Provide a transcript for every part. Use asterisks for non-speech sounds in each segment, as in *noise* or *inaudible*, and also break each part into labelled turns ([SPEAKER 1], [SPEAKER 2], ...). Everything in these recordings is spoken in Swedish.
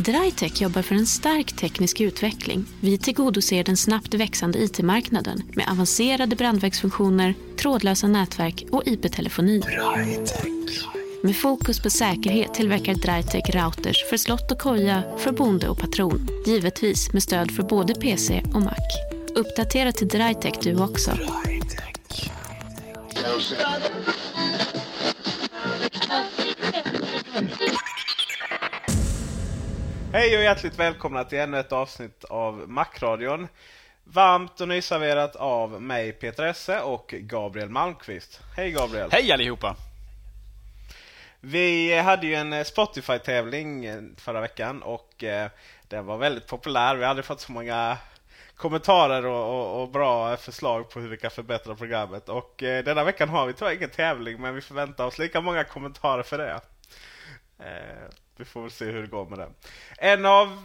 [SPEAKER 1] Drytech jobbar för en stark teknisk utveckling. Vi tillgodoser den snabbt växande IT-marknaden med avancerade brandvägsfunktioner, trådlösa nätverk och IP-telefoni. Med fokus på säkerhet tillverkar Drytech routers för slott och koja, för bonde och patron. Givetvis med stöd för både PC och Mac. Uppdatera till Drytech du också.
[SPEAKER 2] Hej och hjärtligt välkomna till ännu ett avsnitt av Macradion. Varmt och nyserverat av mig Peter Esse och Gabriel Malmqvist. Hej Gabriel!
[SPEAKER 3] Hej allihopa!
[SPEAKER 2] Vi hade ju en Spotify-tävling förra veckan och eh, den var väldigt populär. Vi hade fått så många kommentarer och, och, och, bra förslag på hur vi kan förbättra programmet. Och eh, denna veckan har vi tyvärr ingen tävling men vi förväntar oss lika många kommentarer för det. Eh, vi får väl se hur det går med det. En av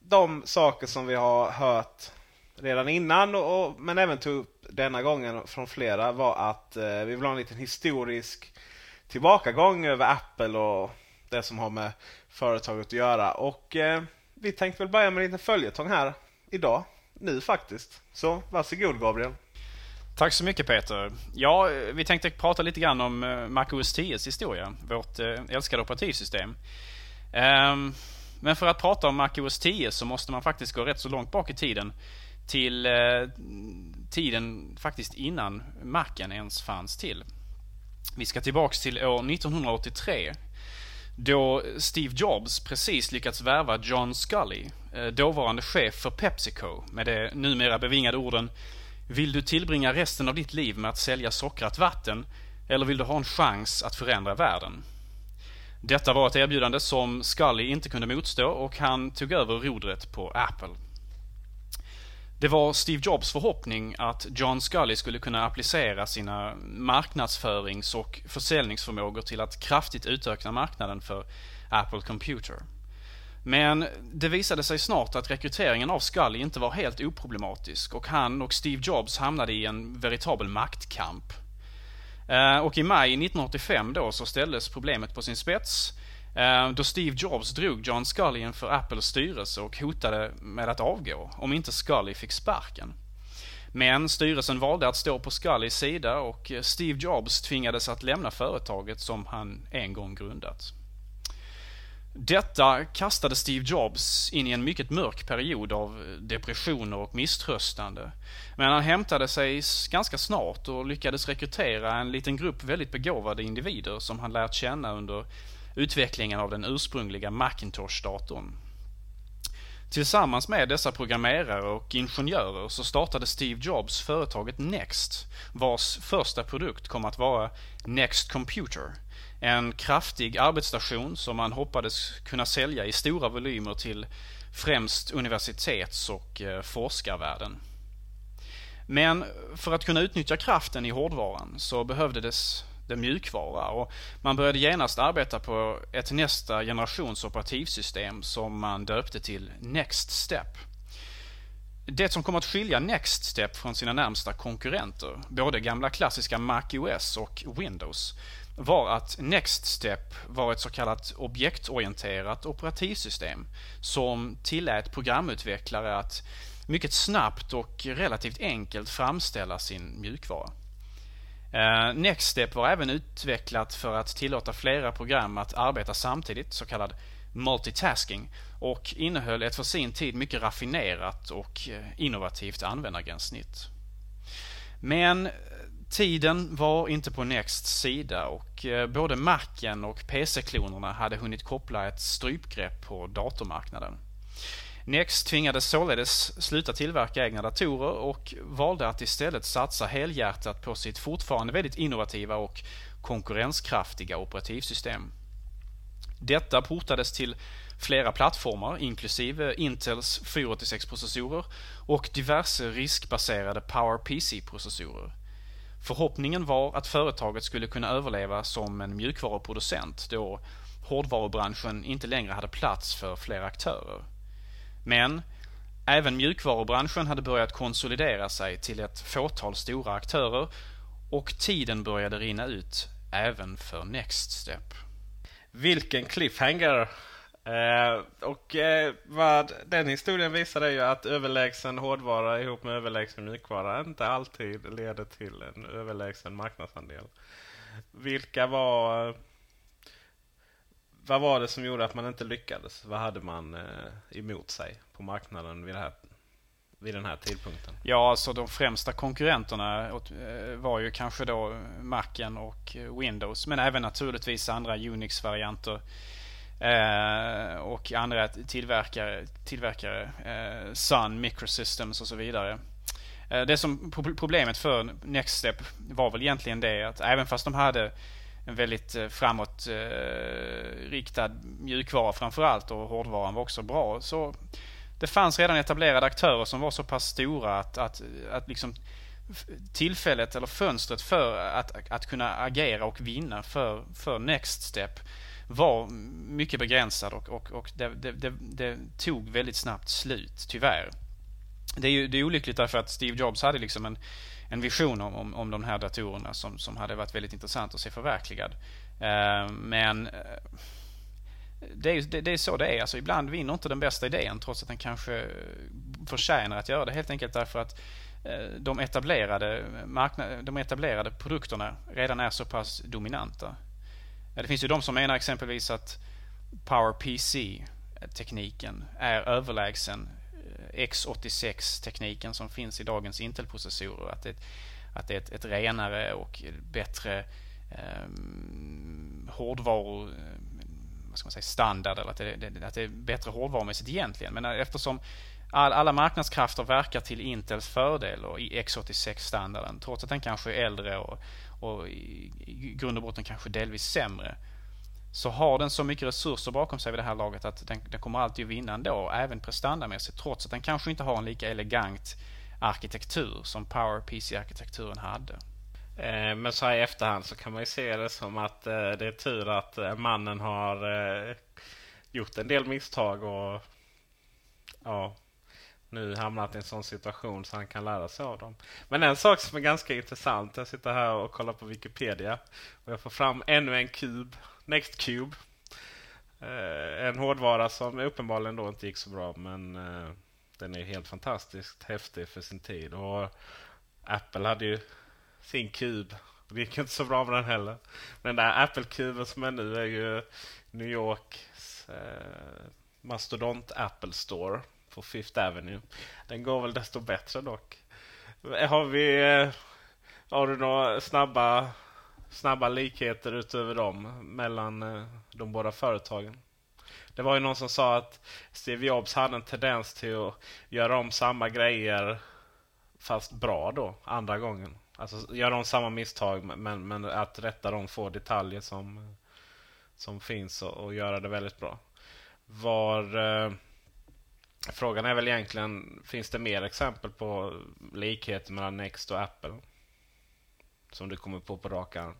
[SPEAKER 2] de saker som vi har hört redan innan, och, och men även tog upp denna gången från flera, var att eh, vi vill ha en liten historisk tillbakagång över Apple och det som har med företaget att göra. Och eh, vi tänkte väl börja med en liten följetong här idag. Nu faktiskt. Så varsågod Gabriel.
[SPEAKER 3] Tack så mycket Peter. Ja, vi tänkte prata lite grann om eh, Mac MacOS 10s historia. Vårt eh, älskade operativsystem. Um, men för att prata om MacOS 10 så måste man faktiskt gå rätt så långt bak i tiden. Till uh, tiden faktiskt innan Macen ens fanns till. Vi ska tillbaks till år 1983. Då Steve Jobs precis lyckats värva John Scully, eh, dåvarande chef för Pepsico, med de numera bevingade orden Vill du tillbringa resten av ditt liv med att sälja sockrat vatten eller vill du ha en chans att förändra världen? Detta var ett erbjudande som Scully inte kunde motstå och han tog över rodret på Apple. Det var Steve Jobs förhoppning att John Scully skulle kunna applicera sina marknadsförings och försäljningsförmågor till att kraftigt utöka marknaden för Apple Computer. Men det visade sig snart att rekryteringen av Scully inte var helt oproblematisk och han och Steve Jobs hamnade i en veritabel maktkamp. Eh, och i maj 1985 då så ställdes problemet på sin spets eh, då Steve Jobs drog John Scully inför Apples styrelse och hotade med att avgå om inte Scully fick sparken. Men styrelsen valde att stå på Scullys sida och Steve Jobs tvingades att lämna företaget som han en gång grundat. Detta kastade Steve Jobs in i en mycket mörk period av depressioner och misströstande. Men han hämtade sig ganska snart och lyckades rekrytera en liten grupp väldigt begåvade individer som han lärt känna under utvecklingen av den ursprungliga Macintosh-datorn. Tillsammans med dessa programmerare och ingenjörer så startade Steve Jobs företaget Next, vars första produkt kom att vara Next Computer en kraftig arbetsstation som man hoppades kunna sälja i stora volymer till främst universitets och eh, forskarvärlden. Men för att kunna utnyttja kraften i hårdvaran så behövdes det mjukvara och man började genast arbeta på ett nästa generations operativsystem som man döpte till Next Step. Det som kom att skilja Next Step från sina närmsta konkurrenter, både gamla klassiska Mac OS och Windows, var att Next Step var ett så kallat objektorienterat operativsystem som tillät programutvecklare att mycket snabbt och relativt enkelt framställa sin mjukvara. Eh, Nextstep var även utvecklat för att tillåta flera program att arbeta samtidigt, så kallad multitasking, och innehöll ett för sin tid mycket raffinerat och eh, innovativt användargränssnitt. Men tiden var inte på Nexts sida och eh, både Macen och PC-klonerna hade hunnit koppla ett strypgrepp på datormarknaden. Next tvingades således sluta tillverka egna datorer och valde att istället satsa helhjärtat på sitt fortfarande väldigt innovativa och konkurrenskraftiga operativsystem. Detta portades till flera plattformar inklusive Intels 486-processorer och diverse riskbaserade PowerPC-processorer. Förhoppningen var att företaget skulle kunna överleva som en mjukvaruproducent då hårdvarubranschen inte längre hade plats för fler aktörer. Men även mjukvarubranschen hade börjat konsolidera sig till ett fåtal stora aktörer och tiden började rinna ut även för Next Step.
[SPEAKER 2] Vilken cliffhanger! Eh, och eh, vad den historien visar är ju att överlägsen hårdvara ihop med överlägsen mjukvara inte alltid leder till en överlägsen marknadsandel. Vilka var vad var det som gjorde att man inte lyckades? Vad hade man eh, emot sig på marknaden vid, här, vid den här tidpunkten?
[SPEAKER 3] Ja, alltså de främsta konkurrenterna eh, var ju kanske då Macen och Windows. Men även naturligtvis andra Unix-varianter. Eh, och andra tillverkare, tillverkare eh, Sun, Microsystems och så vidare. Eh, det som problemet för Nextstep var väl egentligen det att även fast de hade en väldigt framåtriktad eh, eh mjukvara framförallt och hårdvaran var också bra. Så det fanns redan etablerade aktörer som var så pass stora att, att, att liksom tillfället eller fönstret för att, att kunna agera och vinna för, för Next Step var mycket begränsad och, och, och det, det, det, det, tog väldigt snabbt slut, tyvärr. Det är ju det är olyckligt därför att Steve Jobs hade liksom en en vision om, om, om de här datorerna som, som hade varit väldigt intressant att se förverkligad. Uh, men eh, det, är, det, det, är så det är. Alltså, ibland vinner inte den bästa idén trots att den kanske förtjänar att göra det. Helt enkelt därför att eh, de etablerade, marknad, de etablerade produkterna redan är så pass dominanta. Det finns ju de som menar exempelvis att PowerPC-tekniken eh, är överlägsen eh, X86-tekniken som finns i dagens Intel-processorer. Att det, att det är ett, ett renare och bättre ehm, eh, hårdvaru vad ska man säga, standard eller att det, det, att det är bättre hårdvarumässigt egentligen. Men eh, eftersom all, alla marknadskrafter verkar till Intels fördel och i X86-standarden trots att den kanske är äldre och, och i, i grund och botten kanske delvis sämre så har den så mycket resurser bakom sig vid det här laget att den, den kommer alltid att vinna ändå, även prestandamässigt, trots att den kanske inte har en lika elegant arkitektur som PowerPC-arkitekturen hade.
[SPEAKER 2] Eh, men så här i efterhand så kan man ju se det som att eh, det är tur att eh, mannen har gjort en del misstag och ja, nu hamnat i en sån situation så han kan lära sig av dem. Men en sak som är ganska intressant. Jag sitter här och kollar på Wikipedia och jag får fram ännu en kub Nextcube. Eh, en hårdvara som uppenbarligen då inte gick så bra men eh, den är helt fantastiskt häftig för sin tid. Och Apple hade ju sin kub. Det gick inte så bra med den heller. Den där Apple-kuben som är nu är ju New Yorks eh, mastodont Apple Store på Fifth Avenue. Den går väl desto bättre dock. Har vi... Eh, har du några snabba snabba likheter utöver dem mellan eh, de båda företagen. Det var ju någon som sa att Steve Jobs hade en tendens till att göra om samma grejer fast bra då, andra gången. Alltså göra om samma misstag men, men att rätta de få detaljer som, som finns och, och göra det väldigt bra. Var... Eh, Frågan är väl egentligen, finns det mer exempel på likheter mellan Next och Apple? Som du kommer på på rak arm?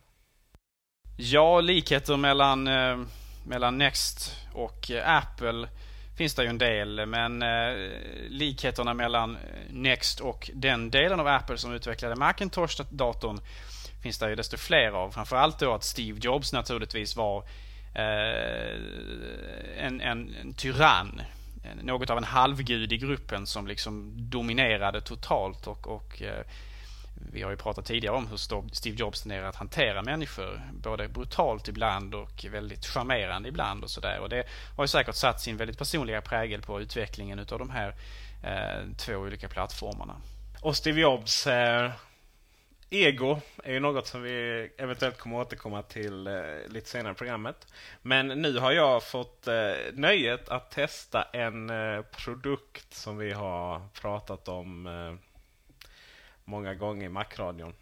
[SPEAKER 3] Ja, likheter mellan, eh, mellan Next och eh, Apple finns det ju en del. Men eh, likheterna mellan eh, Next och den delen av Apple som utvecklade Macintosh-datorn finns det ju desto fler av. Framförallt då att Steve Jobs naturligtvis var eh, en, en, en tyrann något av en halvgud i gruppen som liksom dominerade totalt och, och eh, vi har ju pratat tidigare om hur Steve Jobs tenderar att hantera människor. Både brutalt ibland och väldigt charmerande ibland och sådär. Och det har ju säkert satt sin väldigt personliga prägel på utvecklingen utav de här eh, två olika plattformarna.
[SPEAKER 2] Och Steve Jobs eh, ego är ju något som vi eventuellt kommer återkomma till eh, lite senare i programmet. Men nu har jag fått eh, nöjet att testa en eh, produkt som vi har pratat om eh, många gånger i Macradion.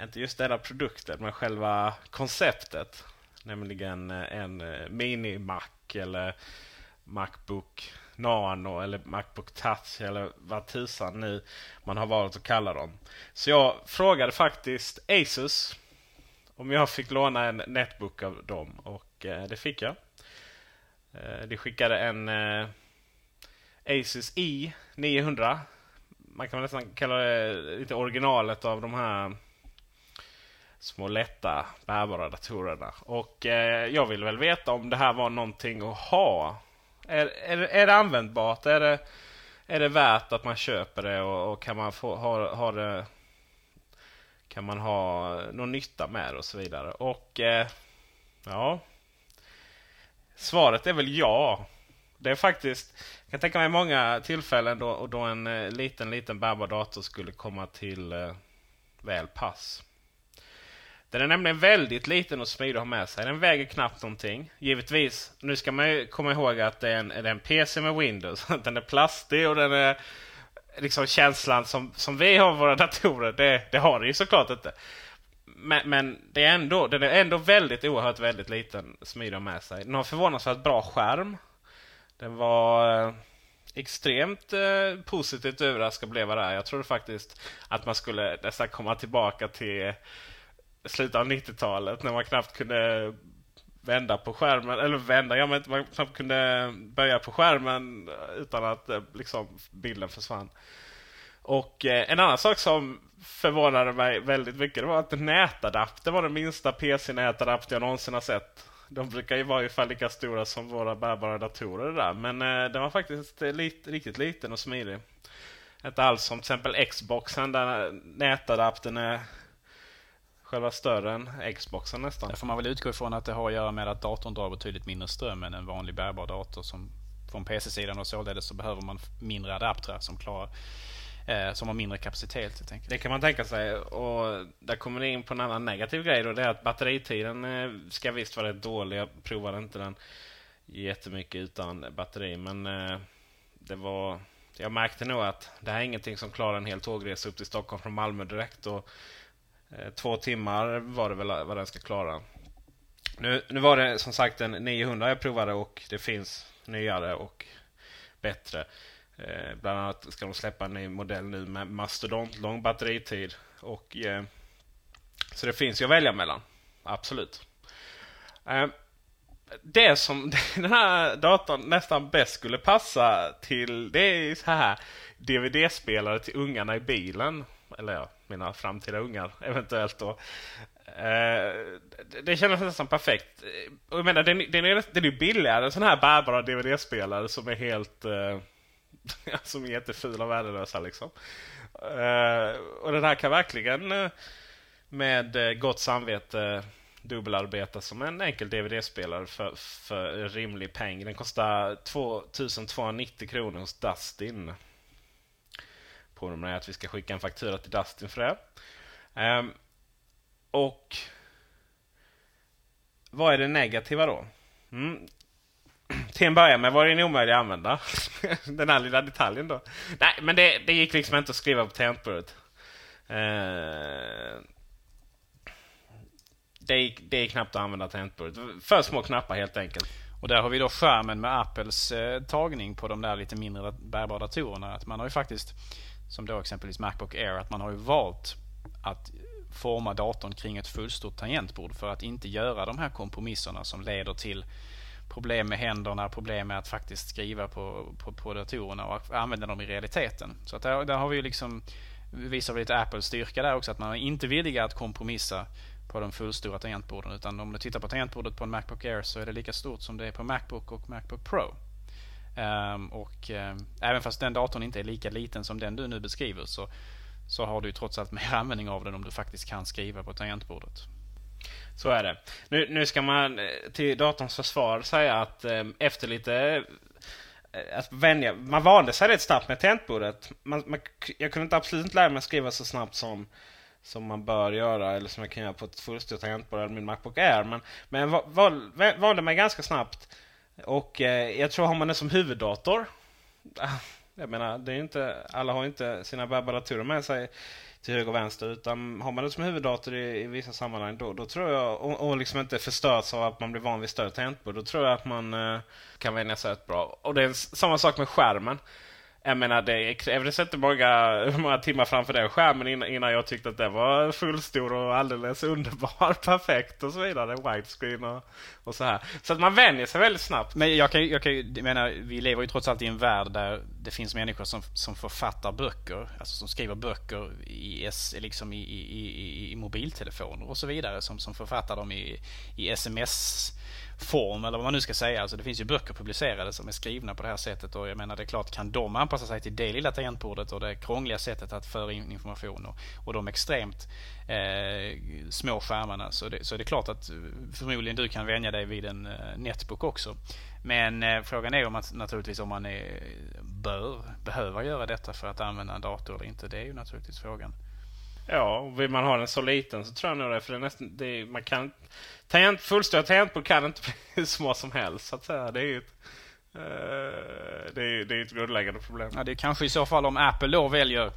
[SPEAKER 2] Inte just denna produkten, men själva konceptet. Nämligen eh, en eh, Mini-Mac eller Macbook Nano eller Macbook Touch eller vad tusan nu man har valt att kalla dem. Så jag frågade faktiskt Asus om jag fick låna en Netbook av dem och eh, det fick jag. Eh, de skickade en eh, Asus i 900 man kan nästan kalla det lite originalet av de här små lätta bärbara datorerna. Och eh, jag vill väl veta om det här var någonting att ha. Är, är, är det användbart? Är det, är det värt att man köper det och, och kan man få ha, ha det kan man ha någon nytta med det och så vidare. Och eh, ja Svaret är väl ja. Det är faktiskt, jag kan tänka mig många tillfällen då, då en eh, liten, liten bärbar dator skulle komma till eh, väl pass. Den är nämligen väldigt liten och smidig att ha med sig. Den väger knappt någonting. Givetvis, nu ska man ju komma ihåg att det är en, det är en PC med Windows. *laughs* Den är plastig och den är liksom känslan som, som vi har våra datorer. Det, det har den ju såklart inte. Men, men, det är ändå, den är ändå väldigt oerhört väldigt liten, smidig att ha med sig. Den har förvånansvärt bra skärm. Den var eh, extremt eh, positivt överraskad blev jag där. Jag trodde faktiskt att man skulle nästan komma tillbaka till slutet av 90-talet när man knappt kunde vända på skärmen. Eller vända, ja men man knappt kunde böja på skärmen utan att eh, liksom, bilden försvann. Och eh, en annan sak som förvånade mig väldigt mycket det var att nätadapter var den minsta PC-nätadapter jag någonsin har sett. De brukar ju vara ungefär lika stora som våra bärbara datorer där. Men eh, den var faktiskt lit, riktigt liten och smidig. Inte alls som till exempel Xboxen där nätadaptern är själva större än Xboxen nästan.
[SPEAKER 3] Där får man väl utgå ifrån att det har att göra med att datorn drar betydligt mindre ström än en vanlig bärbar dator. Som från PC-sidan och således så behöver man mindre adaptrar som klarar eh, som har mindre kapacitet enkelt.
[SPEAKER 2] Det kan man tänka sig. Och där kommer det in på en annan negativ grej då. Det är att batteritiden eh, ska visst vara rätt dålig. Jag provade inte den jättemycket utan batteri. Men eh, det var... Jag märkte nog att det här är ingenting som klarar en hel tågresa upp till Stockholm från Malmö direkt. Och, Eh, två timmar var det väl vad den ska klara. Nu, nu var det som sagt en 900 jag provade och det finns nyare och bättre. Eh, bland annat ska de släppa en ny modell nu med mastodont lång batteritid. Och, eh, så det finns ju att välja mellan. Absolut. Eh, det som *laughs* den här datorn nästan bäst skulle passa till det är så här DVD-spelare till ungarna i bilen. Eller ja, mina framtida ungar *laughs* eventuellt då. Eh, det kändes nästan perfekt. Och jag menar, den, den, är, den är billigare än sån här bärbara DVD-spelare som är helt eh, *laughs* som är jättefula och värdelösa liksom. Uh, och den här kan verkligen eh, med eh, gott samvete dubbelarbeta som en enkel DVD-spelare för, för rimlig peng. Den kostar 2290 kronor hos Dustin. Påminner mig att vi ska skicka en faktura till Dustin för det. Um, och vad är det negativa då? Mm, *clears throat* till en början med var den omöjlig att använda. *laughs* den här lilla detaljen då. Nej, men det, det gick liksom inte att skriva på tangentbordet. Uh, det, gick, det är knappt att använda tangentbordet. För små knappar helt enkelt.
[SPEAKER 3] Och där har vi då skärmen med Apples eh, tagning på de där lite mindre bärbara datorerna. Att man har ju faktiskt, som då exempelvis Macbook Air, att man har ju valt att forma datorn kring ett fullstort tangentbord för att inte göra de här kompromisserna som leder till problem med händerna, problem med att faktiskt skriva på, på, på datorerna och använda dem i realiteten. Så att där, där har vi ju liksom visar vi lite Apples styrka där också att man är inte villiga att kompromissa på de fullstora tangentborden utan om du tittar på tangentbordet på en Macbook Air så är det lika stort som det är på Macbook och Macbook Pro. Um, och um, även fast den datorn inte är lika liten som den du nu beskriver så, så har du trots allt *laughs* mer användning av den om du faktiskt kan skriva på tangentbordet.
[SPEAKER 2] Så är det. Nu, nu ska man eh, till datorns försvar säga att ehm, efter lite eh, att vänja, man vande sig rätt snabbt med tangentbordet. Man, man, jag kunde inte absolut inte lära mig att skriva så snabbt som, som man bör göra eller som jag kan göra på ett fullstort tangentbord eller min Macbook Air. Men, men jag val, valde mig ganska snabbt. Och eh, jag tror har man det som huvuddator. *laughs* Jag menar, det är inte, alla har inte sina bärbara datorer med sig till höger och vänster. Utan har man det som huvuddator i, i vissa sammanhang då, då tror jag, och, och liksom inte förstörs av att man blir van vid större tangentbord, då tror jag att man eh, kan vänja sig rätt bra. Och det är samma sak med skärmen. Jag menar, det krävdes inte många, många timmar framför den skärmen innan, jag tyckte att den var fullstor och alldeles underbar, *laughs* perfekt och så vidare. Widescreen och, och så här. Så att man vänjer sig väldigt snabbt.
[SPEAKER 3] Men jag kan, jag kan jag menar, vi lever ju trots allt i en värld där det finns människor som, som författar böcker, alltså som skriver böcker i, liksom i, i, i, i mobiltelefoner och så vidare. Som, som författar dem i, i sms form eller vad man nu ska säga. Alltså det finns ju böcker publicerade som är skrivna på det här sättet och jag menar det är klart kan de anpassa sig till det lilla tangentbordet och det krångliga sättet att föra in information och, och de extremt eh, små skärmarna så det, så är det klart att eh, förmodligen du kan vänja dig vid en eh, netbook också. Men eh, frågan är om man, naturligtvis om man är, bör, behöva göra detta för att använda en dator eller inte. Det är ju naturligtvis frågan.
[SPEAKER 2] Ja, vill man ha den så liten så tror jag nog det. För det är nästan, det är, man kan, tangent, fullstora tangentbord kan inte bli *laughs* hur små som helst. Så att säga. Det är ju ett, uh, det är, det är ett grundläggande problem.
[SPEAKER 3] Ja, det är kanske i så fall om Apple då väljer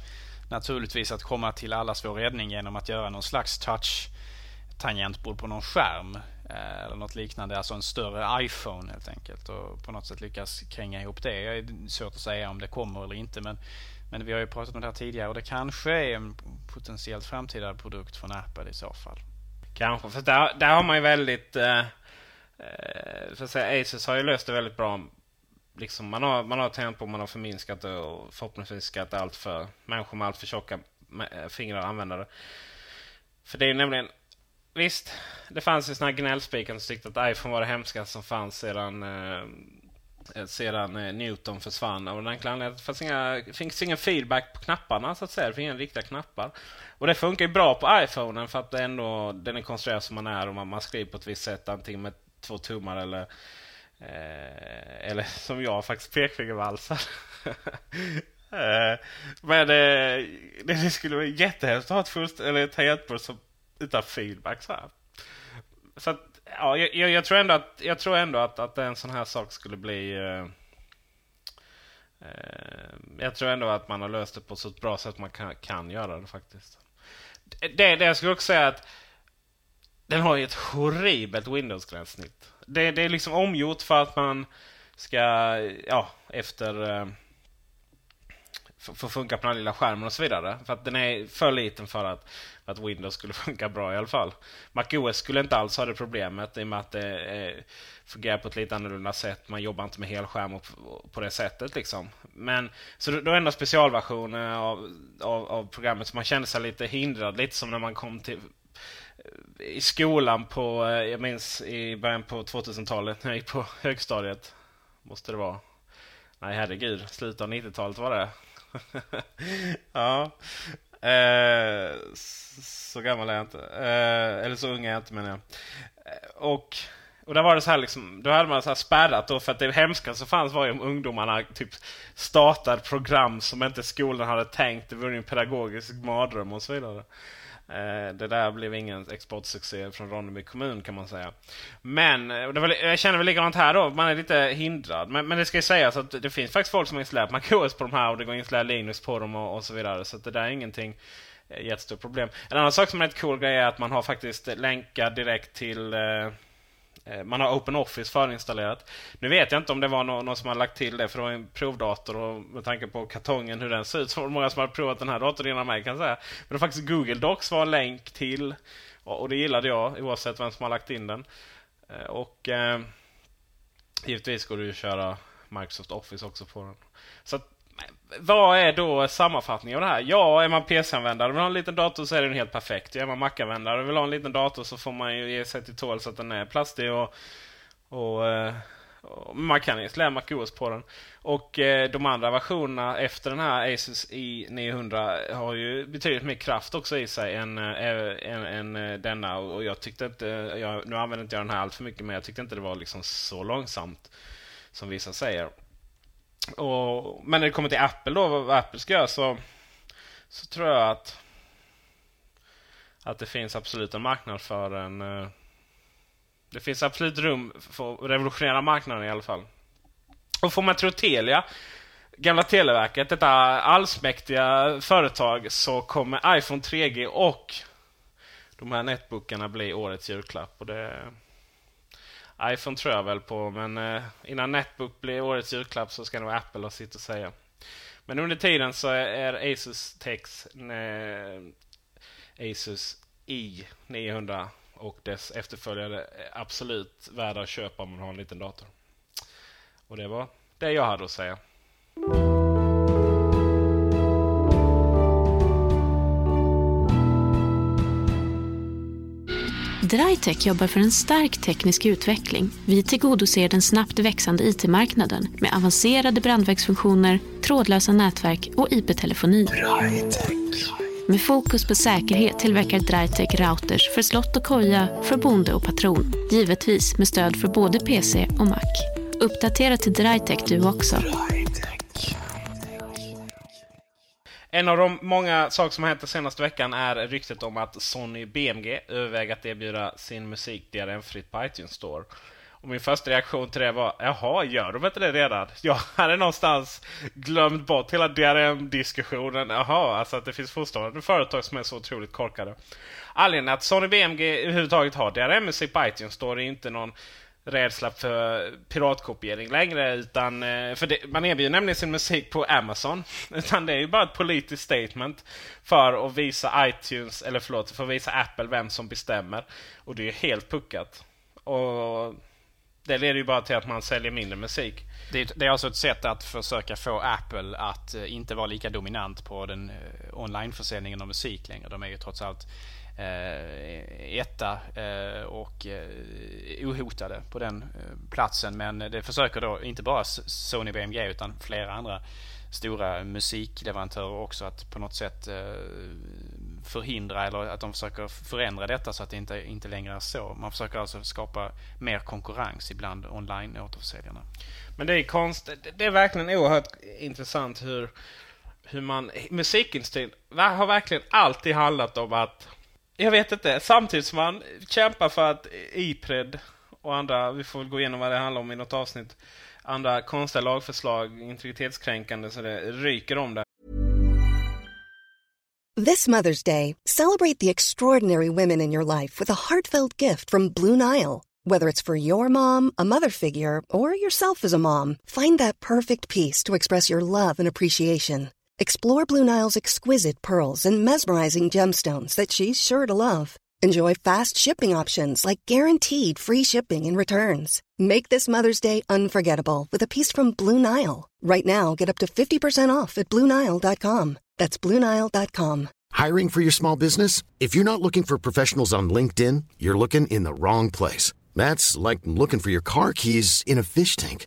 [SPEAKER 3] naturligtvis att komma till allas vår räddning genom att göra någon slags touch tangentbord på någon skärm. Eh, eller något liknande, alltså en större iPhone helt enkelt. Och på något sätt lyckas kränga ihop det. Det är svårt att säga om det kommer eller inte. Men men vi har ju pratat om det här tidigare och det kanske är en potentiellt framtida produkt från Apple i så fall.
[SPEAKER 2] Kanske, för där, där har man ju väldigt... Eh, eh så att säga, Asus har ju löst det väldigt bra. Liksom man har, man har tänkt på man har förminskat det och förhoppningsvis ska inte allt för människor med allt för tjocka eh, fingrar använda det. För det är nämligen Visst, det fanns ju såna här gnällspikar som tyckte att iPhone var det hemskaste som fanns sedan Eh, Eh, sedan eh, Newton försvann. Av den enkla anledningen att det finns, finns ingen feedback på knapparna så att säga. Det finns inga riktiga knappar. Och det funkar ju bra på iPhonen för att det ändå, den är konstruerad som man är och man, man skriver på ett visst sätt. Antingen med två tummar eller eh, eller *laughs* som jag faktiskt pekfingervalsar. *laughs* eh, men eh, det skulle vara jättehemskt att ha ett, fullst, eller ett tangentbord utan feedback. Så, här. så att, ja, jag, jag, tror ändå att, jag tror ändå att, att en sån här sak skulle bli... Eh, eh, jag tror ändå att man har löst det på så bra sätt man kan, kan göra det faktiskt. Det, det jag skulle också säga att den har ju ett horribelt Windows-gränssnitt. Det, det är liksom omgjort för att man ska, ja, efter... Eh, för att funka på den här lilla skärmen och så vidare. För att den är för liten för att att Windows skulle *laughs* funka bra i alla fall. MacOS skulle inte alls ha det problemet i och med att det eh, fungerar på ett lite annorlunda sätt. Man jobbar inte med helskärm på det sättet. Liksom. Men, så då var ändå specialversioner av, av, av programmet så man kände sig lite hindrad. Lite som när man kom till eh, i skolan på, eh, jag minns i början på 2000-talet när jag gick på *laughs* högstadiet. Måste det vara. Nej herregud, slutet av 90-talet var det. *laughs* ja. Eh, så gammal är jag inte. Eh, eller så ung är jag inte menar jag. Eh, och, och där var det så här liksom, då hade man så här spärrat då för att det hemska som fanns var ju om ungdomarna typ startade program som inte skolan hade tänkt. Det var ju en pedagogisk mardröm och så vidare. Eh, det där blev ingen exportsuccé från Ronneby kommun kan man säga. Men eh, det var, jag känner väl likadant här då. Man är lite hindrad. Men, men det ska ju sägas att det finns faktiskt folk som har installerat MacOS på de här och det går att installera Linux på dem och, och så vidare. Så det där är ingenting eh, jättestort problem. En annan sak som är rätt cool grej är att man har faktiskt länkar direkt till Eh, Eh, man har OpenOffice förinstallerat. Nu vet jag inte om det var någon, någon som har lagt till det för det var en provdator och med tanke på kartongen hur den ser ut så var det många som har provat den här datorn innan mig kan jag säga. Men det faktiskt Google Docs var en länk till och det gillade jag oavsett vem som har lagt in den. Eh, och eh, givetvis går det ju att köra Microsoft Office också på den. Så att, vad är då sammanfattningen av det här? Ja, är man PC-användare och vill ha en liten dator så är den helt perfekt. Är man Mac-användare och vill ha en liten dator så får man ju ge sig till tåls att den är plastig och, och, och man kan installera MacOS på den. Och eh, de andra versionerna efter den här Asus i900 har ju betydligt mer kraft också i sig än, eh, än, än denna. Och jag tyckte inte, jag, nu använder inte jag den här allt för mycket men jag tyckte inte det var liksom så långsamt som vissa säger. Och, men när det kommer till Apple då, vad Apple ska göra så, så tror jag att att det finns absolut en marknad för en... Eh, det finns absolut rum för att revolutionera marknaden i alla fall. Och får man tro Telia, gamla Televerket, detta allsmäktiga företag, så kommer iPhone 3G och de här netbookarna bli årets julklapp. Och det, iPhone tror jag väl på, men eh, innan Netbook blir årets julklapp så ska nog Apple ha sitt att säga. Men under tiden så är Asus Tex eh, Asus i900 och dess efterföljare absolut värda att köpa om man har en liten dator. Och det var det jag hade att säga.
[SPEAKER 1] Drytech jobbar för en stark teknisk utveckling. Vi tillgodoser den snabbt växande IT-marknaden med avancerade brandvägsfunktioner, trådlösa nätverk och IP-telefoni. Med fokus på säkerhet tillverkar Drytech routers för slott och koja, för bonde och patron. Givetvis med stöd för både PC och Mac. Uppdatera till Drytech du också.
[SPEAKER 2] En av de många saker som har hänt den senaste veckan är ryktet om att Sony BMG överväger att erbjuda sin musik DRM-fritt på iTunes Store. Och min första reaktion till det var, jaha, gör de inte det redan? *laughs* Jag hade någonstans glömt bort hela DRM-diskussionen. Jaha, alltså att det finns fortfarande företag som är så otroligt korkade. Anledningen att Sony BMG överhuvudtaget har DRM-musik på iTunes Store är inte någon rädsla för piratkopiering längre. Utan, eh, för det, man erbjuder nämligen sin musik på Amazon. *laughs* Utan det är ju bara ett politiskt statement för att visa iTunes, eller förlåt, för att visa Apple vem som bestämmer. Och det är helt puckat. Och det leder ju bara till att man säljer mindre musik.
[SPEAKER 3] Det, det är alltså ett sätt att försöka få Apple att eh, inte vara lika dominant på den eh, onlineförsäljningen av musik längre. De är ju trots allt eh, etta eh, och eh, ohotade på den eh, platsen. Men det försöker då inte bara Sony BMG utan flera andra stora musikleverantörer också att på något sätt eh, förhindra eller att de försöker förändra detta så att det inte, inte längre är så. Man försöker alltså skapa mer konkurrens ibland online-återförsäljarna.
[SPEAKER 2] Men det är konst, det är verkligen oerhört intressant hur, hur man, musikindustrin har verkligen alltid handlat om att jag vet inte. Samtidigt som man kämpar för att Ipred och andra, vi får väl gå igenom vad det handlar om i något avsnitt, andra konstiga lagförslag, integritetskränkande, så det ryker om det.
[SPEAKER 4] This Mother's Day, celebrate the extraordinary women in your life with a heartfelt gift from Blue Nile. Whether it's for your mom, a mother figure, or yourself as a mom, find that perfect piece to express your love and appreciation. Explore Blue Nile's exquisite pearls and mesmerizing gemstones that she's sure to love. Enjoy fast shipping options like guaranteed free shipping and returns. Make this Mother's Day unforgettable with a piece from Blue Nile. Right now, get up to 50% off at BlueNile.com. That's BlueNile.com.
[SPEAKER 5] Hiring for your small business? If you're not looking for professionals on LinkedIn, you're looking in the wrong place. That's like looking for your car keys in a fish tank.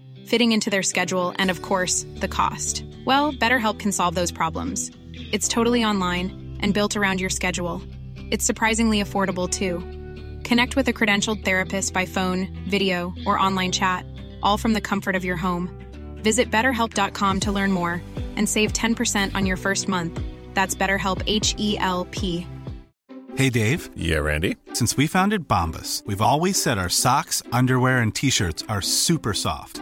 [SPEAKER 6] fitting into their schedule, and of course, the cost. Well, BetterHelp can solve those problems. It's totally online and built around your schedule. It's surprisingly affordable too. Connect with a credentialed therapist by phone, video, or online chat, all from the comfort of your home. Visit betterhelp.com to learn more and save 10% on your first month. That's BetterHelp H E L P.
[SPEAKER 7] Hey Dave.
[SPEAKER 8] Yeah, Randy.
[SPEAKER 7] Since we founded Bombus, we've always said our socks, underwear, and t shirts are super soft.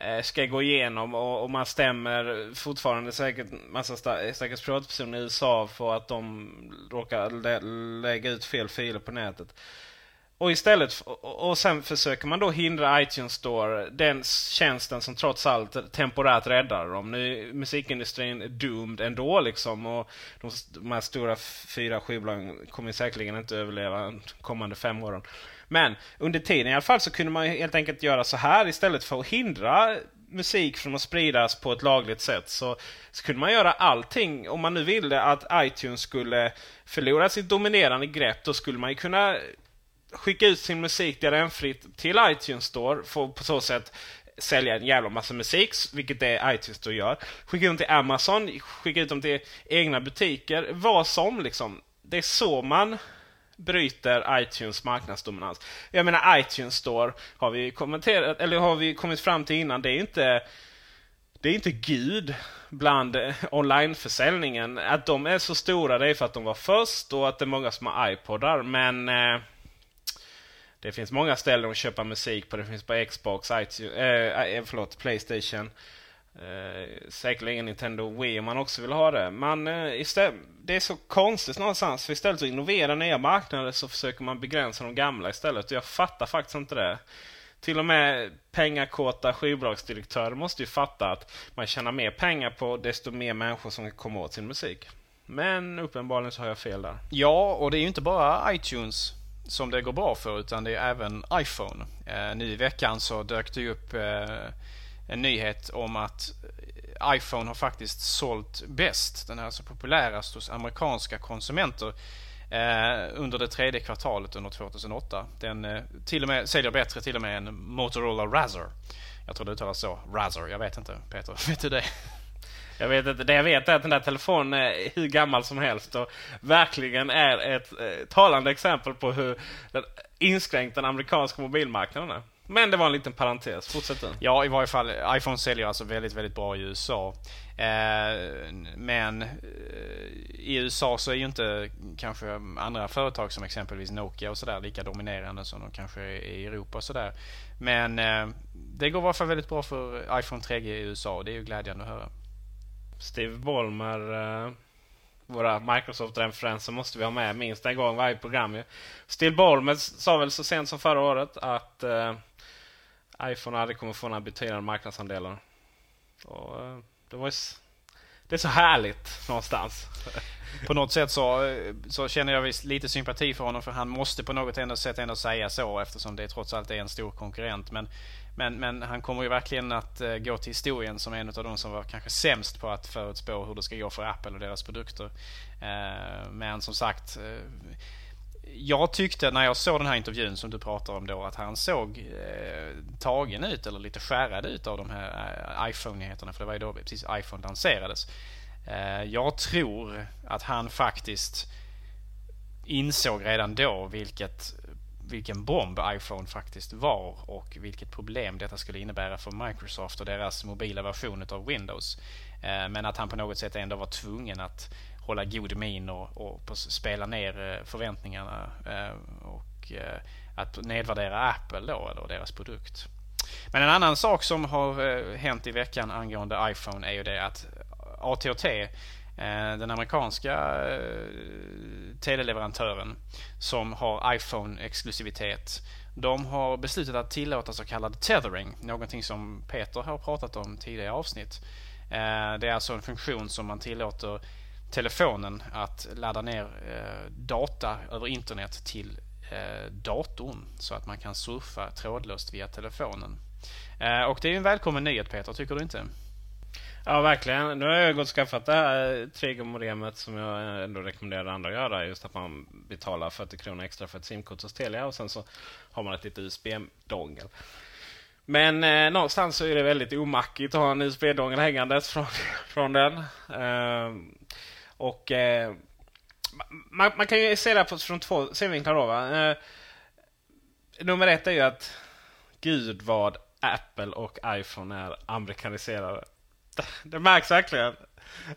[SPEAKER 2] Eh, ska gå igenom och, och man stämmer fortfarande säkert massa stackars privatpersoner i USA för att de råkar lä lägga ut fel filer på nätet. Och istället och sen försöker man då hindra iTunes Store, den tjänsten som trots allt temporärt räddar dem. Nu är musikindustrin doomed ändå liksom och de, de här stora fyra skivbolagen kommer säkerligen inte överleva de kommande fem åren. Men under tiden i alla fall så kunde man helt enkelt göra så här istället för att hindra musik från att spridas på ett lagligt sätt så, så kunde man göra allting. Om man nu ville att iTunes skulle förlora sitt dominerande grepp då skulle man ju kunna skicka ut sin musik DRM-fritt till iTunes Store för på så sätt sälja en jävla massa musik, vilket det iTunes Store gör. Skicka ut dem till Amazon, skicka ut dem till egna butiker, vad som liksom. Det är så man bryter iTunes marknadsdominans. Jag menar iTunes Store har vi kommenterat, eller har vi kommit fram till innan, det är inte det är inte Gud bland onlineförsäljningen. Att de är så stora det är för att de var först och att det är många som har iPodar. Men eh, det finns många ställen att köpa musik på. Det finns på Xbox, iTunes, eh, eh förlåt, Playstation. Eh, säkerligen Nintendo Wii om man också vill ha det. Men eh, istället, det är så konstigt någonstans. För istället för att innovera nya marknader så försöker man begränsa de gamla istället. Jag fattar faktiskt inte det. Till och med pengakåta skivbolagsdirektörer måste ju fatta att man tjänar mer pengar på desto mer människor som kommer åt sin musik. Men uppenbarligen så har jag fel där.
[SPEAKER 3] Ja, och det är ju inte bara iTunes som det går bra för utan det är även iPhone. Eh, nu i veckan så dök det upp eh, en nyhet om att eh, iPhone har faktiskt sålt bäst. Den är alltså populärast hos amerikanska konsumenter eh, under det tredje kvartalet under 2008. Den eh, till och med, säljer bättre till och med än Motorola Razr. Jag tror det uttalas så. Razr. Jag vet inte. Peter, *laughs* vet du det?
[SPEAKER 2] Jag vet inte. Det jag vet är att den där telefonen är hur gammal som helst och verkligen är ett eh, talande exempel på hur inskränkt den amerikanska mobilmarknaden är. Men det var en liten parentes. Fortsätt du.
[SPEAKER 3] Ja, i varje fall. iPhone säljer alltså väldigt, väldigt bra i USA. Eh, men eh, i USA så är ju inte kanske andra företag som exempelvis Nokia och sådär lika dominerande som de kanske är i Europa och sådär. Men eh, det går i alla fall väldigt bra för iPhone 3G i USA och det är ju glädjande att höra.
[SPEAKER 2] Steve Ballmer, våra Microsoft-referenser måste vi ha med minst en gång varje program. Steve Ballmer sa väl så sent som förra året att iPhone aldrig kommer få några betydande marknadsandelar. Och, eh, det, var det är så härligt någonstans.
[SPEAKER 3] på något sätt så, eh, så känner jag visst lite sympati för honom för han måste på något sätt ändå säga så eftersom det trots allt är en stor konkurrent. Men men, men han kommer ju verkligen att eh, gå till historien som en av de som var kanske sämst på att förutspå hur det ska gå för Apple och deras produkter. Men som sagt, jag tyckte när jag såg den här intervjun som du pratar om då att han såg eh, tagen ut eller lite skärrad ut av de här eh, iPhone-nyheterna för det var ju då precis iPhone lanserades. Eh, jag tror att han faktiskt insåg redan då vilket vilken bomb iPhone faktiskt var och vilket problem detta skulle innebära för Microsoft och deras mobila version av Windows. Eh, men att han på något sätt ändå var tvungen att hålla god min och, och spela ner eh, förväntningarna eh, och eh, att nedvärdera Apple då, eller deras produkt. Men en annan sak som har hänt i veckan angående iPhone är ju det att AT&T den amerikanska teleleverantören som har iPhone-exklusivitet de har beslutat att tillåta så kallad tethering, någonting som Peter har pratat om tidigare avsnitt. Det är alltså en funktion som man tillåter telefonen att ladda ner eh, data över internet till eh, datorn så att man kan surfa trådlöst via telefonen. Eh, och det är en välkommen nyhet Peter, tycker du inte?
[SPEAKER 2] Ja, verkligen. Nu har jag gått och skaffat det här 3G-modemet som jag ändå rekommenderar andra att göra. Just att man betalar 40 kronor extra för ett simkort hos Telia och sen så har man ett litet USB-dongel. Men eh, någonstans så är det väldigt omackigt att ha en USB-dongel hängandes från, *laughs* från den. Eh, och eh, man, man, kan ju se det här från två synvinklar. Då, va? Eh, nummer ett är ju att gud vad Apple och iPhone är amerikaniserade. *laughs* Det, märks verkligen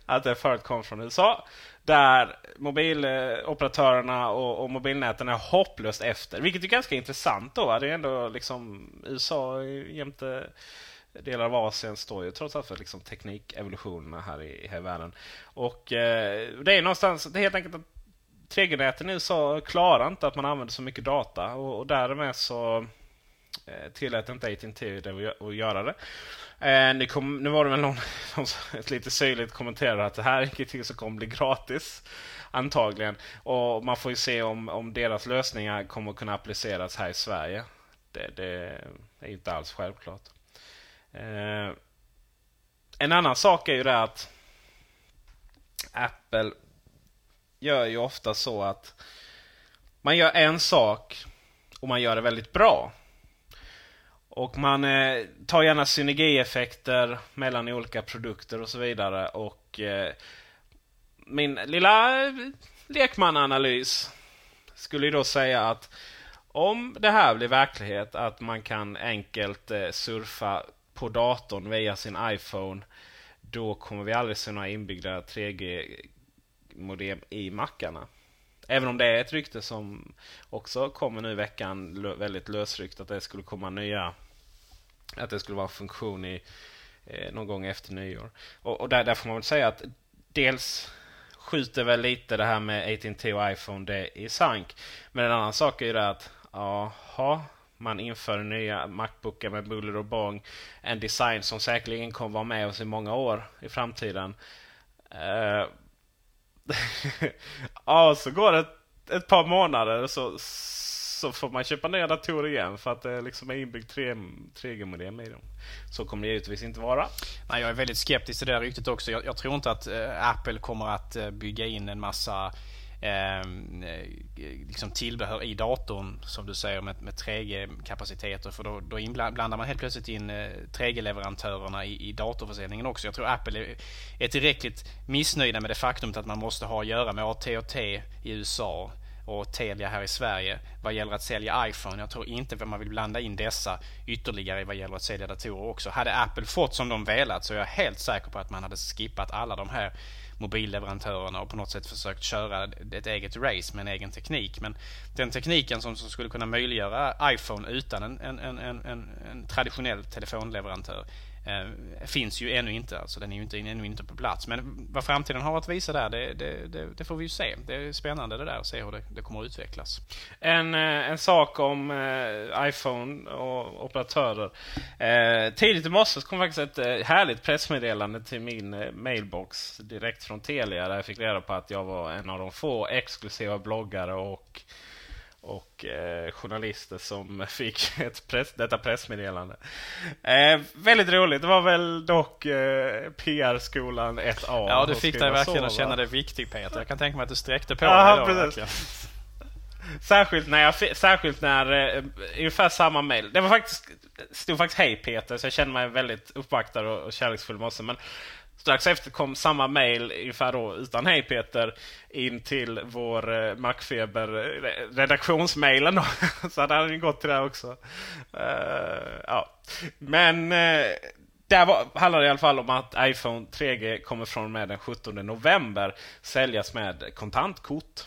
[SPEAKER 2] att det förut kom från USA. Där mobiloperatörerna och, och mobilnäten är hopplöst efter. Vilket är ganska intressant då. Det är ändå liksom USA jämte delar av Asien står ju trots allt för liksom teknikevolutionerna här i, här i världen. Och eh, det är någonstans, det är helt enkelt att 3G-näten i USA klarar inte att man använder så mycket data och, och därmed så eh, tillät inte AT&T att göra det. Eh, nu, kom, nu var det väl någon *laughs* som *laughs* lite syrligt kommenterade att det här är ingenting som kommer bli gratis. Antagligen. Och man får ju se om, om deras lösningar kommer kunna appliceras här i Sverige. Det, det är inte alls självklart. Eh, en annan sak är ju det att Apple gör ju ofta så att man gör en sak och man gör det väldigt bra. Och man eh, tar gärna synergieffekter mellan olika produkter och så vidare. Och eh, min lilla lekmananalys skulle ju då säga att om det här blir verklighet, att man kan enkelt eh, surfa på datorn via sin iPhone. Då kommer vi aldrig se några inbyggda 3G-modem i mackarna. Även om det är ett rykte som också kommer nu i veckan väldigt lösryckt att det skulle komma nya att det skulle vara en funktion i eh, någon gång efter nyår. Och, och där, där, får man väl säga att dels skjuter väl lite det här med AT&T och iPhone det i sank. Men en annan sak är ju det att jaha, man inför nya Macbookar med buller och bång. En design som säkerligen kommer vara med oss i många år i framtiden. Uh, *laughs* ja, så går det ett, ett par månader så, så får man köpa nya datorer igen för att det liksom är inbyggt 3G-modem i dem. Så kommer det givetvis inte vara.
[SPEAKER 3] Nej, jag är väldigt skeptisk till det ryktet också. Jag, jag tror inte att äh, Apple kommer att äh, bygga in en massa Ehm, eh, liksom tillbehör i datorn som du säger med, med 3G-kapaciteter. För då, då blandar man helt plötsligt in eh, 3G-leverantörerna i, i datorförsäljningen också. Jag tror Apple är, är tillräckligt missnöjda med det faktum att man måste ha att göra med AT&T i USA och Telia här i Sverige vad gäller att sälja iPhone. Jag tror inte att man vill blanda in dessa ytterligare vad gäller att sälja datorer också. Hade Apple fått som de velat så är jag helt säker på att man hade skippat alla de här mobilleverantörerna och på något sätt försökt köra ett eget race med en egen teknik. Men den tekniken som, som skulle kunna möjliggöra iPhone utan en, en, en, en, en traditionell telefonleverantör Eh, finns ju ännu inte. Alltså den är ju inte, ännu inte på plats. Men vad framtiden har att visa där, det, det, det, det får vi ju se. Det är spännande det där att se hur det, det kommer att utvecklas.
[SPEAKER 2] En, eh, en sak om eh, iPhone och operatörer. Eh, tidigt i morse kom faktiskt ett eh, härligt pressmeddelande till min eh, mailbox direkt från Telia där jag fick reda på att jag var en av de få exklusiva bloggare och och eh, journalister som *laughs* fick ett press, detta pressmeddelande. Eh, väldigt roligt. Det var väl dock eh, PR-skolan 1A.
[SPEAKER 3] Ja, du fick dig verkligen att känna dig viktig Peter. Jag kan tänka mig att du sträckte på Aha, dig då, *laughs*
[SPEAKER 2] Särskilt när, jag, särskilt när eh, ungefär samma mail. Det var faktiskt, stod faktiskt hej Peter, så jag kände mig väldigt uppvaktad och, och kärleksfull med Men Strax efter kom samma mail, ungefär då, utan hej Peter, in till vår eh, Macfeber eh, redaktionsmailen. Då. *laughs* Så hade han ju gått till det också. Uh, ja. Men uh, där var, handlar det i alla fall om att iPhone 3G kommer från och med den 17 november säljas med kontantkort.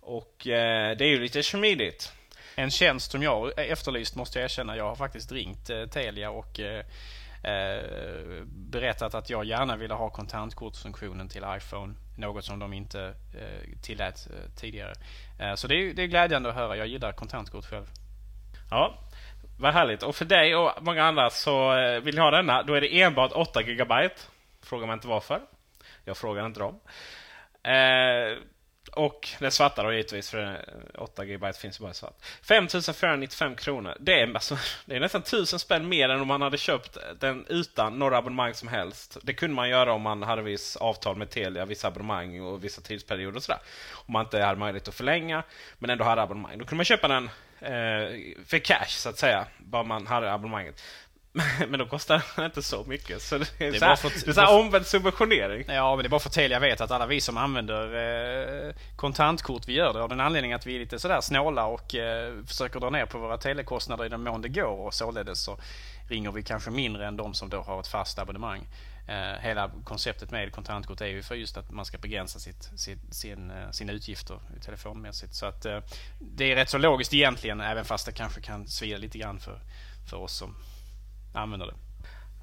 [SPEAKER 2] Och uh, det är ju lite smidigt.
[SPEAKER 3] en tjänst som jag efterlyst måste jag erkänna. Jag har faktiskt ringt eh, Telia och eh, eh, berättat att jag gärna ville ha kontantkortsfunktionen till iPhone. Något som de inte eh, tillät eh, tidigare. Eh, så det är, det är glädjande att höra. Jag gillar kontantkort själv.
[SPEAKER 2] Ja, vad härligt. Och för dig och många andra så eh, vill ni ha denna, då är det enbart 8 GB. Frågar man inte varför. Jag frågar inte dem. Eh, och den svarta då givetvis, för 8 GB finns ju bara i svart. 5495 kronor. Det är, alltså, det är nästan 1000 spänn mer än om man hade köpt den utan några abonnemang som helst. Det kunde man göra om man hade viss avtal med Telia, vissa abonnemang och vissa tidsperioder och sådär. Om man inte hade möjlighet att förlänga, men ändå hade abonnemang. Då kunde man köpa den eh, för cash så att säga, bara man hade abonnemanget. *laughs* Men då kostar *laughs* inte så mycket. Så det är, det är, så här, för, det är så här omvänd subventionering.
[SPEAKER 3] Ja, men det är bara för att Telia vet att alla vi som använder eh, kontantkort, vi gör det av den anledningen att vi är lite sådär snåla och eh, försöker dra ner på våra telekostnader i den mån det går. Och således så ringer vi kanske mindre än de som då har ett fast abonnemang. Eh, hela konceptet med kontantkort är ju för just att man ska begränsa sitt, sitt, sin, eh, sina utgifter telefonmässigt. Så att eh, det är rätt så logiskt egentligen, även fast det kanske kan svida lite grann för, för oss som använder det.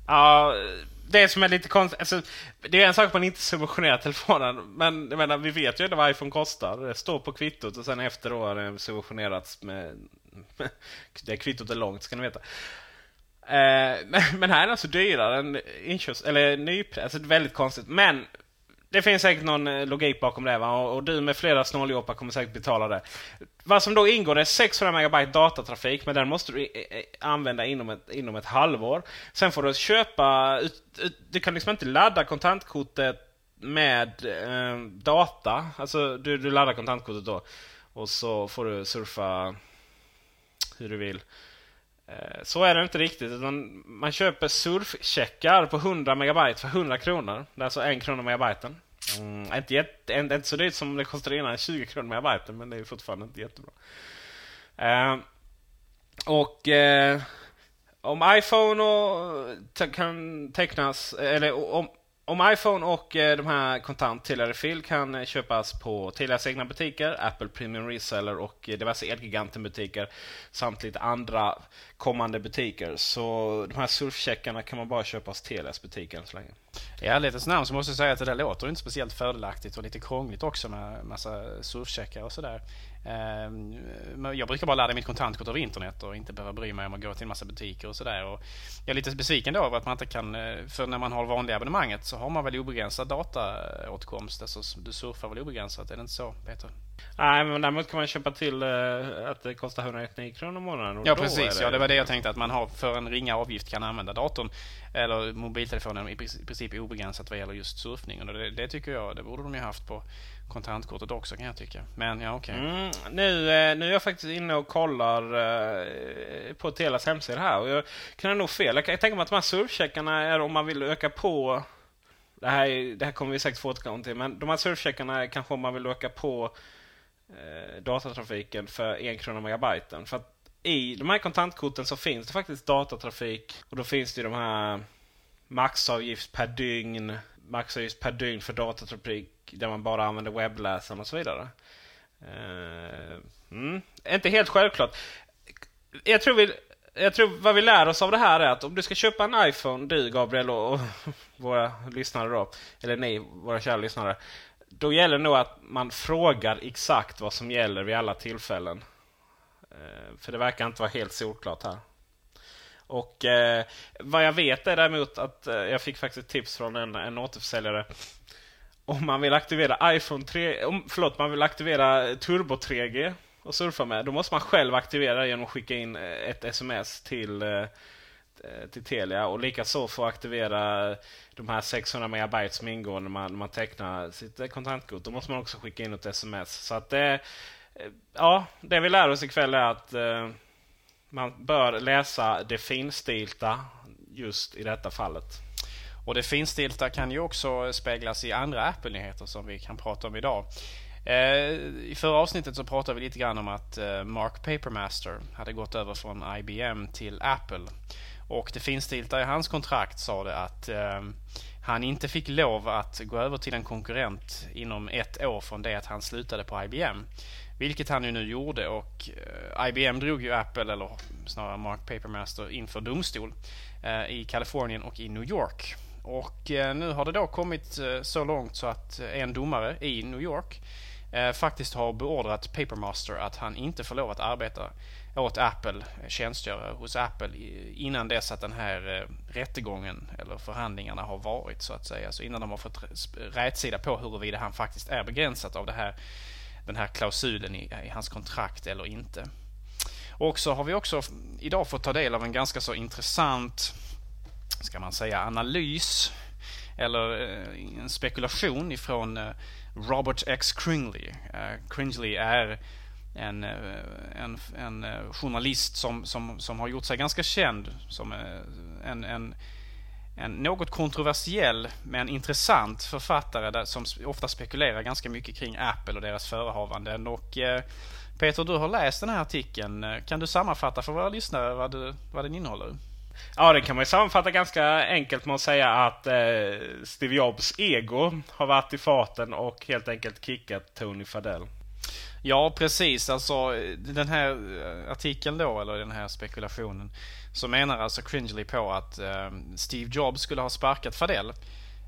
[SPEAKER 2] Ja, det som är lite konstigt. Alltså, det är en sak att man inte subventionerar telefonen. Men jag menar, vi vet ju vad iPhone kostar. Det står på kvittot och sen efter då har det subventionerats med... *laughs* Det kvittot är långt ska ni veta. Eh, *laughs* men här är den alltså dyrare än inköps... Eller nypris. Alltså väldigt konstigt. Men det finns säkert någon eh, logik bakom det va? Och, du med flera snåljåpar kommer säkert betala det. Vad som då ingår är 600 megabyte datatrafik men den måste du eh, eh, använda inom ett, inom ett halvår. Sen får du köpa... Du kan liksom inte ladda kontantkortet med eh, data. Alltså du, du laddar kontantkortet då. Och så får du surfa hur du vill. Så är det inte riktigt. Utan man köper surfcheckar på 100 megabyte för 100 kronor. Det är alltså en krona megabyten. Mm, inte, jätte, inte, inte så dyrt som det kostade innan, 20 kronor med megabiten, men det är fortfarande inte jättebra. Uh, och uh, om iPhone och, eh, kan tecknas, eller om, om iPhone och eh, de här kontant Telia Refill kan eh, köpas på Telias egna butiker, Apple Premium Reseller och eh, diverse Elgiganten-butiker samt lite andra kommande butiker. Så de här surfcheckarna kan man bara köpa hos Telias butiker än så länge.
[SPEAKER 3] I ärlighetens namn så måste jag säga att det där låter inte speciellt fördelaktigt och lite krångligt också med massa surfcheckar och sådär. Ehm, jag brukar bara ladda mitt kontantkort över internet och inte behöva bry mig om att gå till en massa butiker och sådär. Jag är lite besviken då över att man inte kan, eh, för när man har vanliga abonnemanget så har man väl obegränsad dataåtkomst. Alltså du surfar väl obegränsat, är det inte så Peter?
[SPEAKER 2] Nej, men däremot kan man köpa till uh, att det kostar 199 kronor i månaden.
[SPEAKER 3] Ja, precis. Det... Ja, det var det jag tänkte. Att man har för en ringa avgift kan använda datorn eller mobiltelefonen i princip obegränsat vad gäller just surfning. Och det, det tycker jag, det borde de ju haft på kontantkortet också kan jag tycka. Men ja, okej. Okay. Mm,
[SPEAKER 2] nu, eh, nu är jag faktiskt inne och kollar uh, på Telias hemsida här och jag kan nog fel. Jag tänka mig att de här surfcheckarna är om man vill öka på det här, det här kommer vi säkert få återkomma till, men de här surfcheckarna är kanske om man vill öka på eh, datatrafiken för en krona megabyten. För att i de här kontantkorten så finns det faktiskt datatrafik och då finns det de här maxavgift per dygn, maxavgift per dygn för datatrafik där man bara använder webbläsaren och så vidare. Uh, mm, inte helt självklart. Jag tror, vi, jag tror vad vi lär oss av det här är att om du ska köpa en iPhone, du Gabriel och, och *laughs* våra lyssnare då, eller ni, våra kära lyssnare. Då gäller det nog att man frågar exakt vad som gäller vid alla tillfällen. Eh, för det verkar inte vara helt solklart här. Och eh, vad jag vet är däremot att eh, jag fick faktiskt tips från en, en återförsäljare. Om man vill aktivera iPhone 3, om, förlåt, man vill aktivera Turbo 3G och surfa med. Då måste man själv aktivera det genom att skicka in eh, ett sms till, eh, Eh, till Telia. Och likaså få aktivera de här 600 megabyte som ingår när man, när man tecknar sitt eh, kontantkort. Då måste man också skicka in ett sms. Så att det, eh, ja, det vi lär oss ikväll är att man bör läsa det finstilta just i detta fallet.
[SPEAKER 3] Och det finstilta kan ju också speglas i andra Apple-nyheter som vi kan prata om idag. I förra avsnittet så pratade vi lite grann om att Mark Papermaster hade gått över från IBM till Apple. Och det finstilta i hans kontrakt sa det att eh, han inte fick lov att gå över till en konkurrent inom ett år från det att han slutade på IBM. Vilket han ju nu gjorde och eh, IBM drog ju Apple, eller snarare Mark Papermaster, inför domstol eh, i Kalifornien och i New York. Och eh, nu har det då kommit eh, så långt så att en domare i New York eh, faktiskt har beordrat Papermaster att han inte får lov att arbeta åt Apple, eh, tjänstgöra hos Apple innan dess att den här eh, rättegången eller förhandlingarna har varit så att säga. Så innan de har fått rätsida på huruvida han faktiskt är begränsat av det här, den här klausulen i, i hans kontrakt eller inte. Och så har vi också idag fått ta del av en ganska så intressant, ska man säga, analys eller eh, en spekulation ifrån Robert X. Kringley. Kringley är Eh, en, en, en journalist som, som, som har gjort sig ganska känd som eh, en, en, en något kontroversiell men intressant författare där, som ofta spekulerar ganska mycket kring Apple och deras förehavanden. Och, Peter, du har läst den här artikeln. Kan du sammanfatta för våra lyssnare vad, du, vad den innehåller?
[SPEAKER 2] Ja, det kan man ju sammanfatta ganska enkelt med att säga att eh, Steve Jobs ego har varit i farten och helt enkelt kickat Tony Fadell.
[SPEAKER 3] Ja, precis. Alltså den här eh, artikeln då, eller den här spekulationen, så menar alltså Cringely på att eh, Steve Jobs skulle ha sparkat Fadell.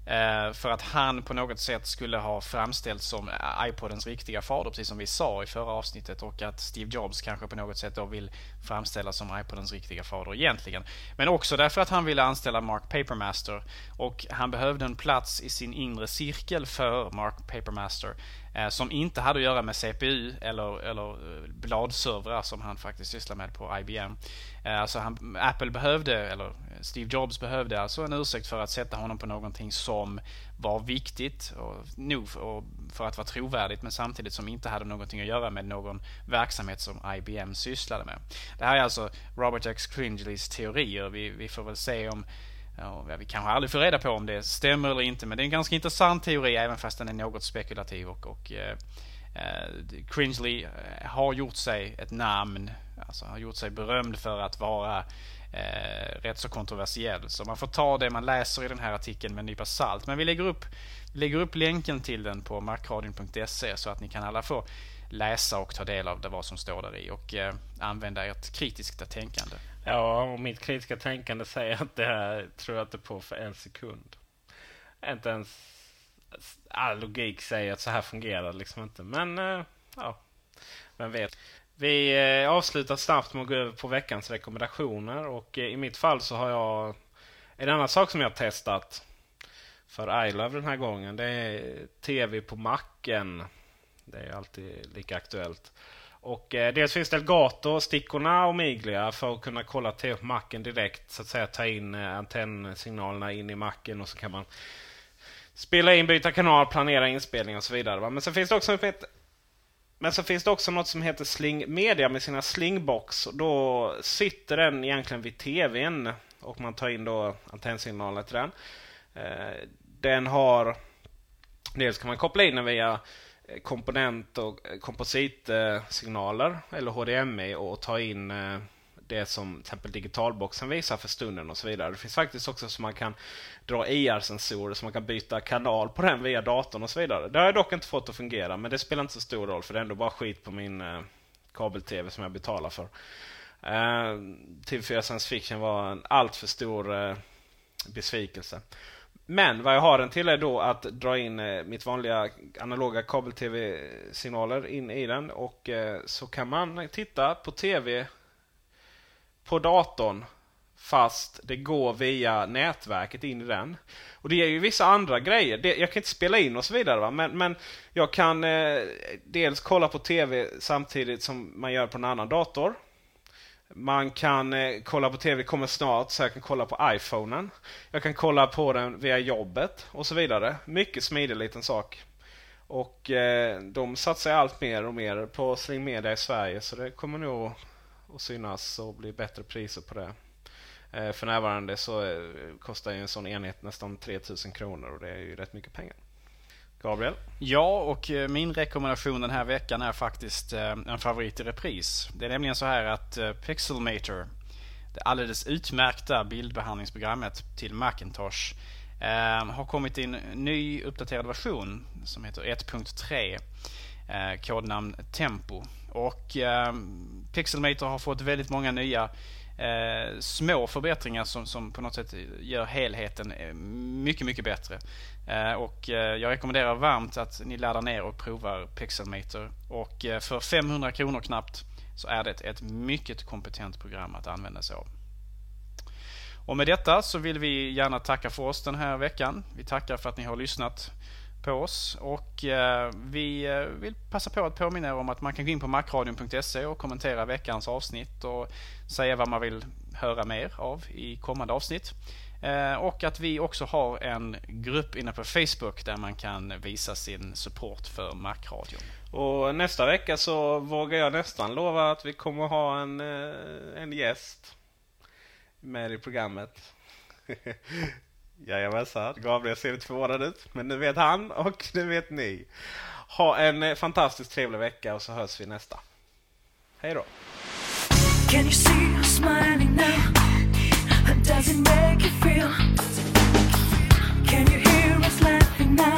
[SPEAKER 3] Eh, för att han på något sätt skulle ha framställts som eh, iPodens riktiga fader, precis som vi sa i förra avsnittet. Och att Steve Jobs kanske på något sätt då vill framställas som iPodens riktiga fader egentligen. Men också därför att han ville anställa Mark Papermaster. Och han behövde en plats i sin inre cirkel för Mark Papermaster. Eh, som inte hade att göra med CPU eller, eller eh, bladservrar som han faktiskt sysslar med på IBM. Eh, alltså han, Apple behövde, eller Steve Jobs behövde alltså en ursäkt för att sätta honom på någonting som var viktigt och nog för, för att vara trovärdigt men samtidigt som inte hade någonting att göra med någon verksamhet som IBM sysslade med. Det här är alltså Robert X. Cringleys teorier. Vi, vi får väl se om Ja, vi kanske aldrig får reda på om det stämmer eller inte men det är en ganska intressant teori även fast den är något spekulativ och, och eh, eh Cringely eh, har gjort sig ett namn, alltså har gjort sig berömd för att vara eh, rätt så kontroversiell. Så man får ta det man läser i den här artikeln med en nypa salt. Men vi lägger upp, lägger upp länken till den på markradion.se så att ni kan alla få läsa och ta del av det vad som står där i och eh, använda ert kritiska tänkande.
[SPEAKER 2] Ja, och mitt kritiska tänkande säger att det här tror jag inte på för en sekund. Inte ens all logik säger att så här fungerar det liksom inte. Men eh, ja, vem vet. Vi eh, avslutar snabbt med att gå över på veckans rekommendationer och eh, i mitt fall så har jag en annan sak som jag har testat för iLove den här gången. Det är eh, TV på macken. Det är alltid lika aktuellt. Och eh, dels finns det Elgato-stickorna och Miglia för att kunna kolla till på macken direkt. Så att säga ta in eh, antennsignalerna in i macken och så kan man spela in, byta kanal, planera inspelning och så vidare. Va? Men sen finns det också ett men så finns det också något som heter Sling Media med sina Slingbox. Då sitter den egentligen vid TVn och man tar in då antennsignaler till den. Eh, den har... Dels kan man koppla in den via Eh, komponent och eh, kompositsignaler eller HDMI och ta in eh, det som till exempel digitalboxen visar för stunden och så vidare. Det finns faktiskt också så man kan dra IR-sensorer så man kan byta kanal på den via datorn och så vidare. Det har jag dock inte fått att fungera men det spelar inte så stor roll för det är ändå bara skit på min kabel-tv som jag betalar för. TV4 Science Fiction var en alltför stor besvikelse. Men vad jag har den till är då att dra in eh, mitt vanliga analoga kabel-tv-signaler in i den och eh, så kan man titta på tv på datorn fast det går via nätverket in i den. Och det ger ju vissa andra grejer. jag kan inte spela in och så vidare va? Men, men jag kan eh, dels kolla på TV samtidigt som man gör på en annan dator. Man kan eh, kolla på TV, det kommer snart, så jag kan kolla på iPhonen. Jag kan kolla på den via jobbet och så vidare. Mycket smidig liten sak. Och eh, de satsar allt mer och mer på Sling Media i Sverige så det kommer nog att synas och bli bättre priser på det. Eh, för närvarande så eh, kostar en sån enhet nästan 3000 kronor och det är ju rätt mycket pengar. Gabriel?
[SPEAKER 3] Ja, och eh, min rekommendation den här veckan är faktiskt eh, en favorit i repris. Det är nämligen så här att eh, Pixelmator det alldeles utmärkta bildbehandlingsprogrammet till Macintosh har kommit i en ny uppdaterad version som heter 1.3 kodnamn Tempo. Och Pixelmator har fått väldigt många nya eh, små förbättringar som, som på något sätt gör helheten eh, mycket, mycket bättre. Eh, och eh, jag rekommenderar varmt att ni laddar ner och provar Pixelmator. Och eh, för 500 kronor knappt så är det ett mycket kompetent program att använda sig av. Och med detta så vill vi gärna tacka för oss den här veckan. Vi tackar för att ni har lyssnat på oss och eh, vi eh, vill passa på att påminna er om att man kan gå in på macradion.se och kommentera veckans avsnitt och säga vad man vill höra mer av i kommande avsnitt. Eh, och att vi också har en grupp inne på Facebook där man kan visa sin support för Macradion.
[SPEAKER 9] Och nästa vecka så vågar jag nästan lova att vi kommer ha en, en gäst med i programmet. *laughs* Jajamensan, Gabriel ser lite förvånad ut. Men nu vet han och nu vet ni. Ha en eh, fantastiskt trevlig vecka och så hörs vi nästa. Hej då! Can you see her smiling now? Does it make you feel? Can you hear us laughing now?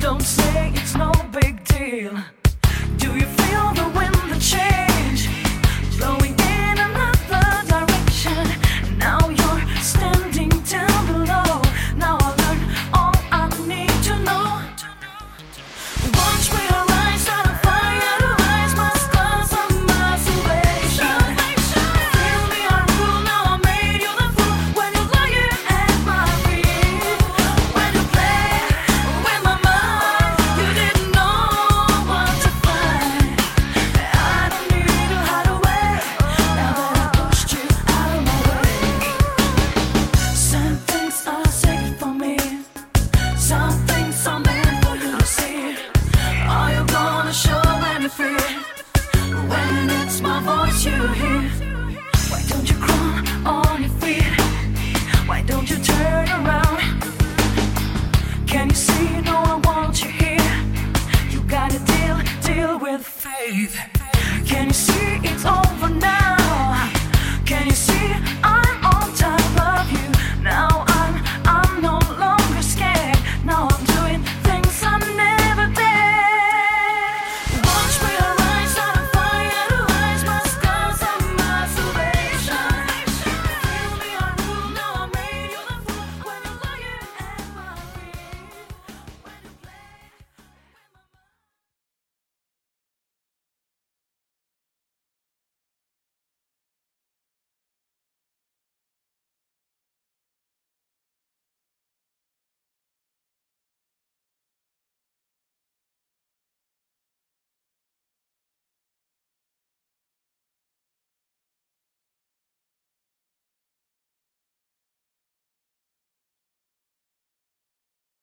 [SPEAKER 9] Don't say it's no big deal. Do you feel the wind, the change?